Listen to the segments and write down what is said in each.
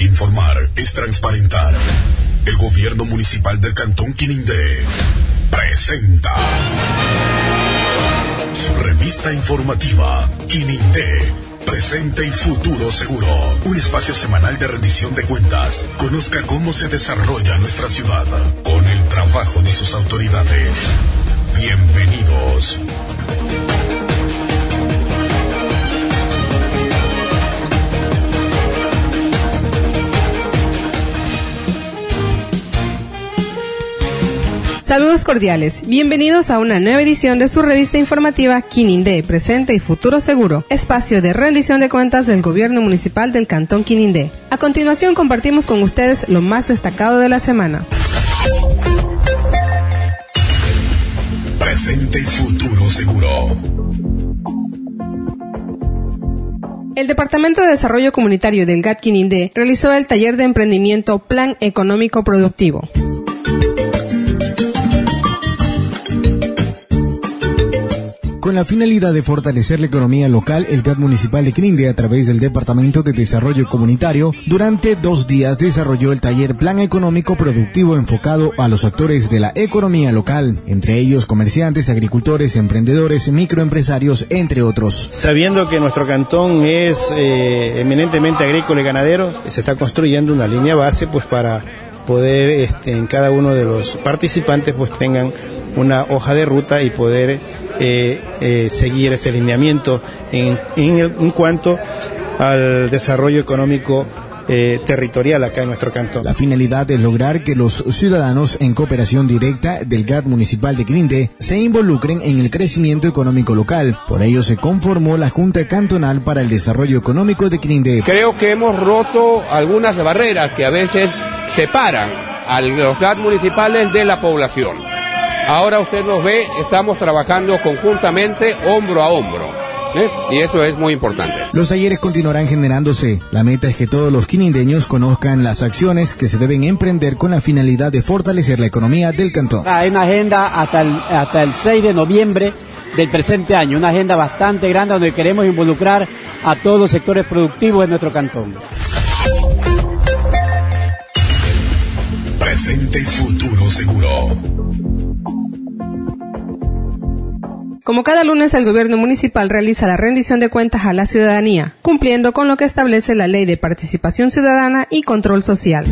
Informar es transparentar. El gobierno municipal del Cantón Quinindé presenta su revista informativa Quinindé. Presente y futuro seguro. Un espacio semanal de rendición de cuentas. Conozca cómo se desarrolla nuestra ciudad con el trabajo de sus autoridades. Bienvenidos. Saludos cordiales, bienvenidos a una nueva edición de su revista informativa Quinindé, presente y futuro seguro, espacio de rendición de cuentas del gobierno municipal del Cantón Quinindé. A continuación compartimos con ustedes lo más destacado de la semana. Presente y futuro seguro. El Departamento de Desarrollo Comunitario del GAT Quinindé realizó el taller de emprendimiento Plan Económico Productivo. Con la finalidad de fortalecer la economía local, el CAD Municipal de Quirinde, a través del Departamento de Desarrollo Comunitario, durante dos días desarrolló el taller Plan Económico Productivo enfocado a los actores de la economía local, entre ellos comerciantes, agricultores, emprendedores, microempresarios, entre otros. Sabiendo que nuestro cantón es eh, eminentemente agrícola y ganadero, se está construyendo una línea base pues para poder este, en cada uno de los participantes pues tengan una hoja de ruta y poder eh, eh, seguir ese lineamiento en, en, el, en, cuanto al desarrollo económico eh, territorial acá en nuestro cantón. La finalidad es lograr que los ciudadanos en cooperación directa del GAT municipal de Quirinde se involucren en el crecimiento económico local. Por ello se conformó la Junta Cantonal para el Desarrollo Económico de Quirinde. Creo que hemos roto algunas barreras que a veces separan a los GAT municipales de la población. Ahora usted nos ve, estamos trabajando conjuntamente, hombro a hombro. ¿eh? Y eso es muy importante. Los talleres continuarán generándose. La meta es que todos los quinindeños conozcan las acciones que se deben emprender con la finalidad de fortalecer la economía del cantón. Hay una agenda hasta el, hasta el 6 de noviembre del presente año, una agenda bastante grande donde queremos involucrar a todos los sectores productivos de nuestro cantón. Presente y futuro seguro. Como cada lunes, el gobierno municipal realiza la rendición de cuentas a la ciudadanía, cumpliendo con lo que establece la Ley de Participación Ciudadana y Control Social.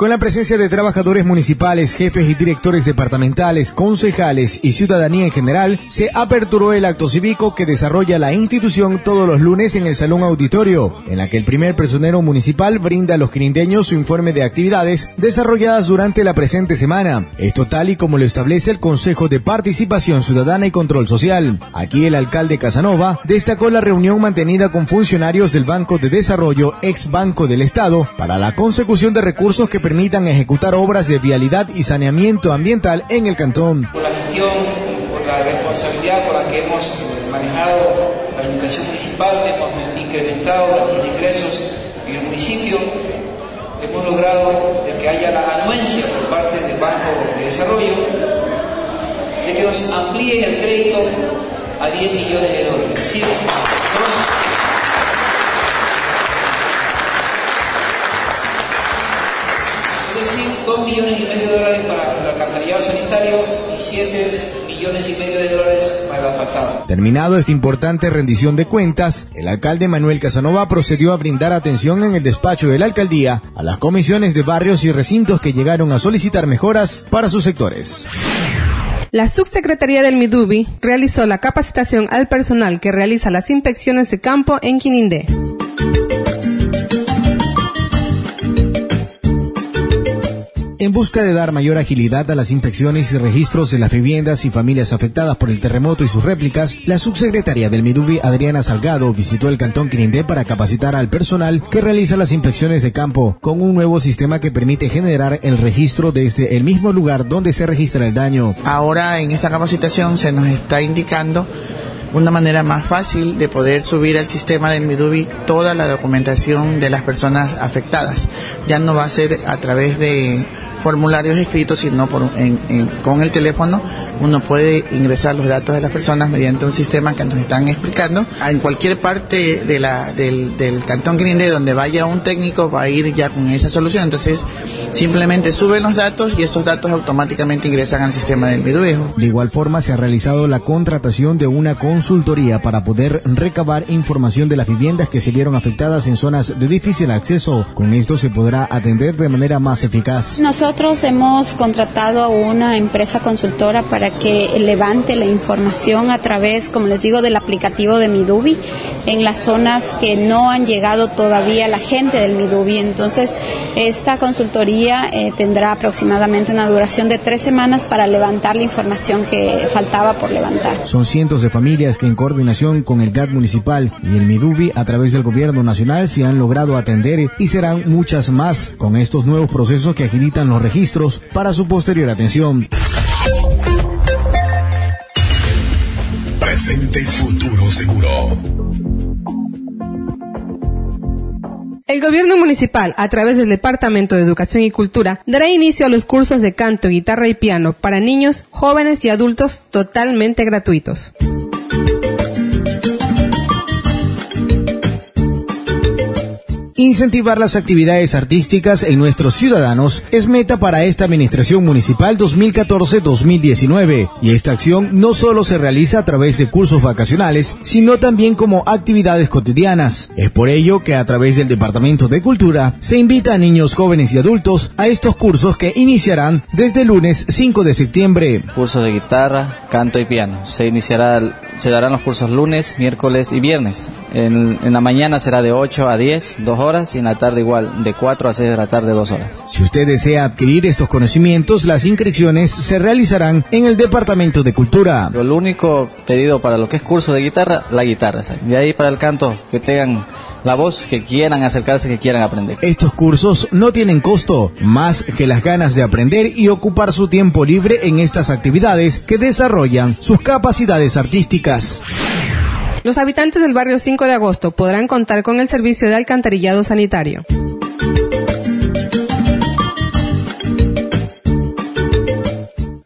Con la presencia de trabajadores municipales, jefes y directores departamentales, concejales y ciudadanía en general, se aperturó el acto cívico que desarrolla la institución todos los lunes en el Salón Auditorio, en la que el primer personero municipal brinda a los quirindeños su informe de actividades desarrolladas durante la presente semana. Esto tal y como lo establece el Consejo de Participación Ciudadana y Control Social. Aquí el alcalde Casanova destacó la reunión mantenida con funcionarios del Banco de Desarrollo, ex Banco del Estado, para la consecución de recursos que permitan ejecutar obras de vialidad y saneamiento ambiental en el cantón. Por la gestión, por la responsabilidad con la que hemos manejado la administración municipal, hemos incrementado nuestros ingresos en el municipio, hemos logrado de que haya la anuencia por parte del Banco de Desarrollo, de que nos amplíen el crédito a 10 millones de dólares. Es decir, nos 2 millones y medio de dólares para el alcantarillado sanitario y 7 millones y medio de dólares para la asfaltada. Terminado esta importante rendición de cuentas, el alcalde Manuel Casanova procedió a brindar atención en el despacho de la alcaldía a las comisiones de barrios y recintos que llegaron a solicitar mejoras para sus sectores. La subsecretaría del Midubi realizó la capacitación al personal que realiza las inspecciones de campo en Quinindé. En busca de dar mayor agilidad a las inspecciones y registros de las viviendas y familias afectadas por el terremoto y sus réplicas, la subsecretaria del Midubi, Adriana Salgado, visitó el cantón Quirindé para capacitar al personal que realiza las inspecciones de campo con un nuevo sistema que permite generar el registro desde el mismo lugar donde se registra el daño. Ahora en esta capacitación se nos está indicando una manera más fácil de poder subir al sistema del Midubi toda la documentación de las personas afectadas. Ya no va a ser a través de formularios escritos, sino por, con el teléfono uno puede ingresar los datos de las personas mediante un sistema que nos están explicando. En cualquier parte de la, del, del cantón Grinde donde vaya un técnico va a ir ya con esa solución. Entonces simplemente suben los datos y esos datos automáticamente ingresan al sistema del Miduejo. De igual forma se ha realizado la contratación de una consultoría para poder recabar información de las viviendas que se vieron afectadas en zonas de difícil acceso. Con esto se podrá atender de manera más eficaz. Nosotros hemos contratado a una empresa consultora para que levante la información a través, como les digo, del aplicativo de Midubi en las zonas que no han llegado todavía la gente del Midubi. Entonces, esta consultoría eh, tendrá aproximadamente una duración de tres semanas para levantar la información que faltaba por levantar. Son cientos de familias que en coordinación con el GAT municipal y el Midubi a través del gobierno nacional se han logrado atender y serán muchas más con estos nuevos procesos que agilitan los registros para su posterior atención. Presente y futuro seguro. El gobierno municipal, a través del Departamento de Educación y Cultura, dará inicio a los cursos de canto, guitarra y piano para niños, jóvenes y adultos totalmente gratuitos. Incentivar las actividades artísticas en nuestros ciudadanos es meta para esta Administración Municipal 2014-2019 y esta acción no solo se realiza a través de cursos vacacionales, sino también como actividades cotidianas. Es por ello que a través del Departamento de Cultura se invita a niños, jóvenes y adultos a estos cursos que iniciarán desde el lunes 5 de septiembre. Curso de guitarra, canto y piano. Se iniciará se darán los cursos lunes, miércoles y viernes. En, en, la mañana será de 8 a 10, 2 horas, y en la tarde igual, de 4 a 6 de la tarde, 2 horas. Si usted desea adquirir estos conocimientos, las inscripciones se realizarán en el Departamento de Cultura. Lo único pedido para lo que es curso de guitarra, la guitarra. ¿sabes? De ahí para el canto, que tengan la voz que quieran acercarse, que quieran aprender. Estos cursos no tienen costo, más que las ganas de aprender y ocupar su tiempo libre en estas actividades que desarrollan sus capacidades artísticas. Los habitantes del barrio 5 de agosto podrán contar con el servicio de alcantarillado sanitario.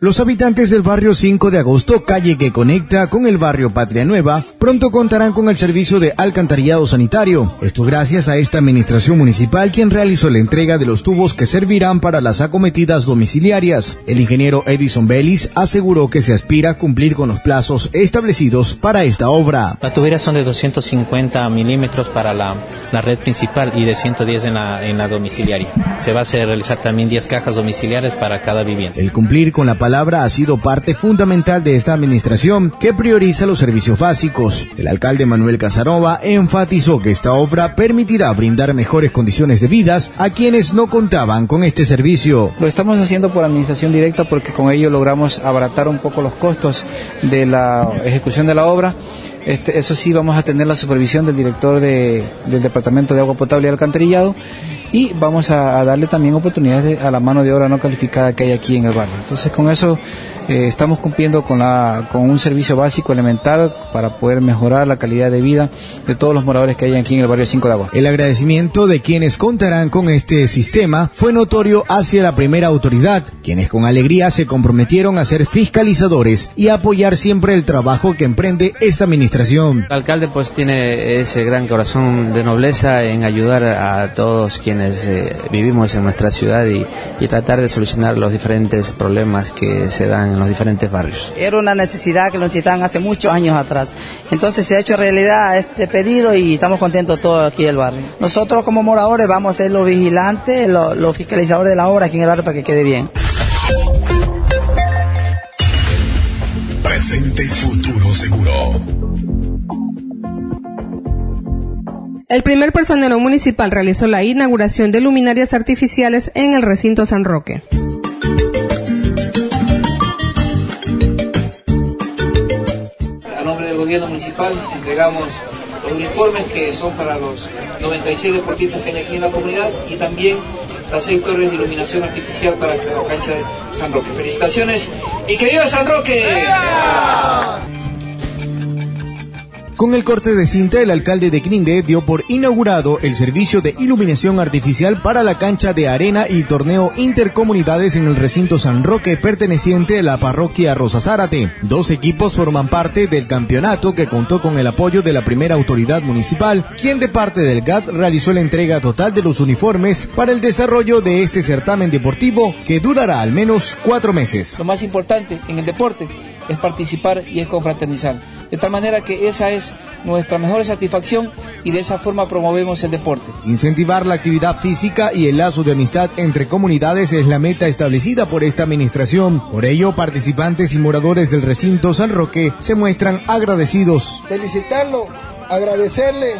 Los habitantes del barrio 5 de agosto, calle que conecta con el barrio Patria Nueva, pronto contarán con el servicio de alcantarillado sanitario. Esto gracias a esta administración municipal quien realizó la entrega de los tubos que servirán para las acometidas domiciliarias. El ingeniero Edison Bellis aseguró que se aspira a cumplir con los plazos establecidos para esta obra. Las tuberas son de 250 milímetros para la, la, red principal y de 110 en la, en la domiciliaria. Se va a hacer realizar también 10 cajas domiciliares para cada vivienda. El cumplir con la palabra ha sido parte fundamental de esta administración que prioriza los servicios básicos. El alcalde Manuel Casanova enfatizó que esta obra permitirá brindar mejores condiciones de vidas a quienes no contaban con este servicio. Lo estamos haciendo por administración directa porque con ello logramos abaratar un poco los costos de la ejecución de la obra. Este, eso sí, vamos a tener la supervisión del director de, del Departamento de Agua Potable y Alcantarillado y vamos a, darle también oportunidades de, a la mano de obra no calificada que hay aquí en el barrio. Entonces, con eso eh, estamos cumpliendo con, la, con un servicio básico elemental para poder mejorar la calidad de vida de todos los moradores que hay aquí en el barrio 5 de agosto. El agradecimiento de quienes contarán con este sistema fue notorio hacia la primera autoridad, quienes con alegría se comprometieron a ser fiscalizadores y apoyar siempre el trabajo que emprende esta administración. El alcalde pues tiene ese gran corazón de nobleza en ayudar a todos quienes eh, vivimos en nuestra ciudad y, y tratar de solucionar los diferentes problemas que se dan en los diferentes barrios. Era una necesidad que lo necesitaban hace muchos años atrás. Entonces se ha hecho realidad este pedido y estamos contentos todos aquí del barrio. Nosotros como moradores vamos a ser los vigilantes, los, los fiscalizadores de la obra aquí en el barrio para que quede bien. Presente y futuro seguro. El primer personero municipal realizó la inauguración de luminarias artificiales en el recinto San Roque. Municipal entregamos los uniformes que son para los 96 deportistas que hay aquí en la comunidad y también las seis torres de iluminación artificial para la cancha de San Roque. Felicitaciones y que viva San Roque. Con el corte de cinta, el alcalde de Quinindé dio por inaugurado el servicio de iluminación artificial para la cancha de arena y torneo intercomunidades en el recinto San Roque perteneciente a la parroquia Rosa Zárate. Dos equipos forman parte del campeonato que contó con el apoyo de la primera autoridad municipal, quien de parte del GAT realizó la entrega total de los uniformes para el desarrollo de este certamen deportivo que durará al menos cuatro meses. Lo más importante en el deporte es participar y es confraternizar. De tal manera que esa es nuestra mejor satisfacción y de esa forma promovemos el deporte. Incentivar la actividad física y el lazo de amistad entre comunidades es la meta establecida por esta administración. Por ello, participantes y moradores del recinto San Roque se muestran agradecidos. Felicitarlo, agradecerle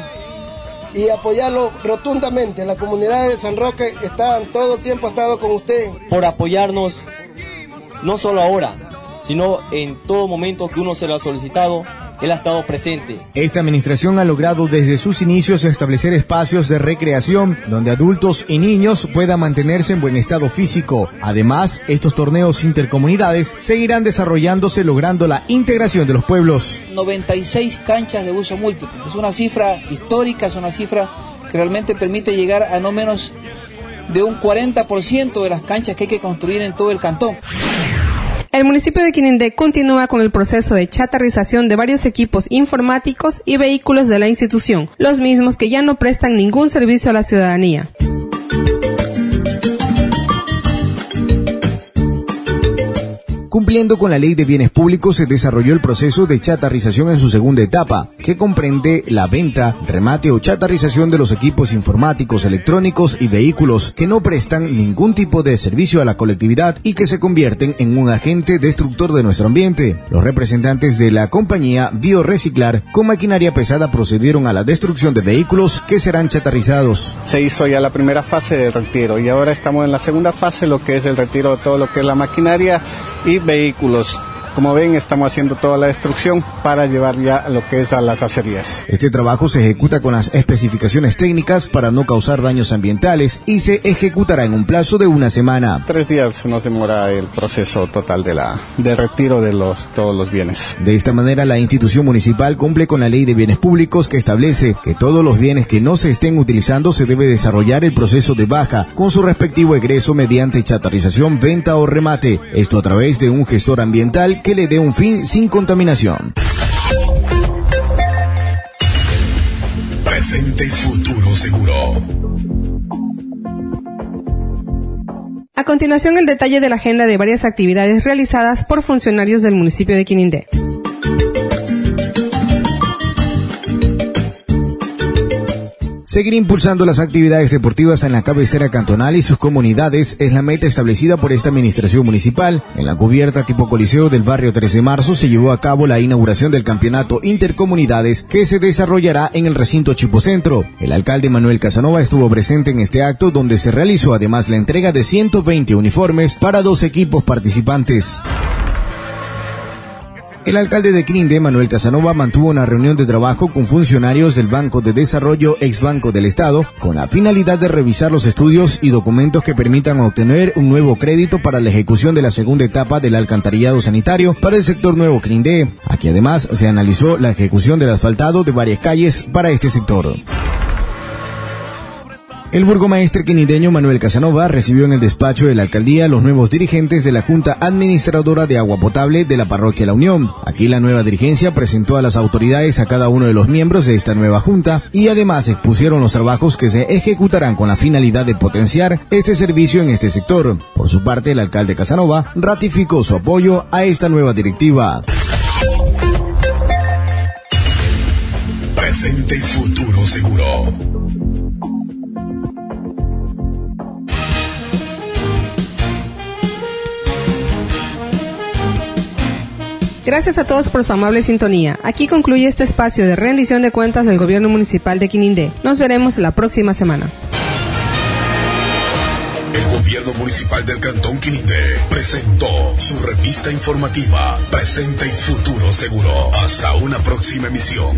y apoyarlo rotundamente. La comunidad de San Roque está todo el tiempo ha estado con usted. Por apoyarnos, no solo ahora, sino en todo momento que uno se lo ha solicitado, él ha estado presente. Esta administración ha logrado desde sus inicios establecer espacios de recreación donde adultos y niños puedan mantenerse en buen estado físico. Además, estos torneos intercomunidades seguirán desarrollándose logrando la integración de los pueblos. 96 canchas de uso múltiple. Es una cifra histórica, es una cifra que realmente permite llegar a no menos de un 40% de las canchas que hay que construir en todo el cantón. El municipio de Quinindé continúa con el proceso de chatarrización de varios equipos informáticos y vehículos de la institución, los mismos que ya no prestan ningún servicio a la ciudadanía. Cumpliendo con la ley de bienes públicos, se desarrolló el proceso de chatarrización en su segunda etapa, que comprende la venta, remate o chatarrización de los equipos informáticos, electrónicos y vehículos que no prestan ningún tipo de servicio a la colectividad y que se convierten en un agente destructor de nuestro ambiente. Los representantes de la compañía Bioreciclar con maquinaria pesada procedieron a la destrucción de vehículos que serán chatarrizados. Se hizo ya la primera fase del retiro y ahora estamos en la segunda fase, lo que es el retiro de todo lo que es la maquinaria y vehículos. Como ven, estamos haciendo toda la destrucción para llevar ya lo que es a las acerías. Este trabajo se ejecuta con las especificaciones técnicas para no causar daños ambientales y se ejecutará en un plazo de una semana. Tres días nos demora el proceso total de la de retiro de los todos los bienes. De esta manera, la institución municipal cumple con la ley de bienes públicos que establece que todos los bienes que no se estén utilizando se debe desarrollar el proceso de baja con su respectivo egreso mediante chatarrización, venta o remate. Esto a través de un gestor ambiental que le dé un fin sin contaminación. Presente y futuro seguro. A continuación, el detalle de la agenda de varias actividades realizadas por funcionarios del municipio de Quinindé. Seguir impulsando las actividades deportivas en la cabecera cantonal y sus comunidades es la meta establecida por esta administración municipal. En la cubierta tipo coliseo del barrio 13 de marzo se llevó a cabo la inauguración del campeonato intercomunidades que se desarrollará en el recinto Chipocentro. El alcalde Manuel Casanova estuvo presente en este acto donde se realizó además la entrega de 120 uniformes para dos equipos participantes. El alcalde de Quinde, Manuel Casanova, mantuvo una reunión de trabajo con funcionarios del Banco de Desarrollo ex Banco del Estado con la finalidad de revisar los estudios y documentos que permitan obtener un nuevo crédito para la ejecución de la segunda etapa del alcantarillado sanitario para el sector Nuevo Quinde. Aquí además se analizó la ejecución del asfaltado de varias calles para este sector. El burgomaestre quinindeño Manuel Casanova recibió en el despacho de la alcaldía los nuevos dirigentes de la Junta Administradora de Agua Potable de la Parroquia La Unión. Aquí la nueva dirigencia presentó a las autoridades a cada uno de los miembros de esta nueva Junta y además expusieron los trabajos que se ejecutarán con la finalidad de potenciar este servicio en este sector. Por su parte, el alcalde Casanova ratificó su apoyo a esta nueva directiva. Presente y futuro seguro. Gracias a todos por su amable sintonía. Aquí concluye este espacio de rendición de cuentas del Gobierno Municipal de Quinindé. Nos veremos la próxima semana. El Gobierno Municipal del Cantón Quinindé presentó su revista informativa Presente y Futuro Seguro. Hasta una próxima emisión.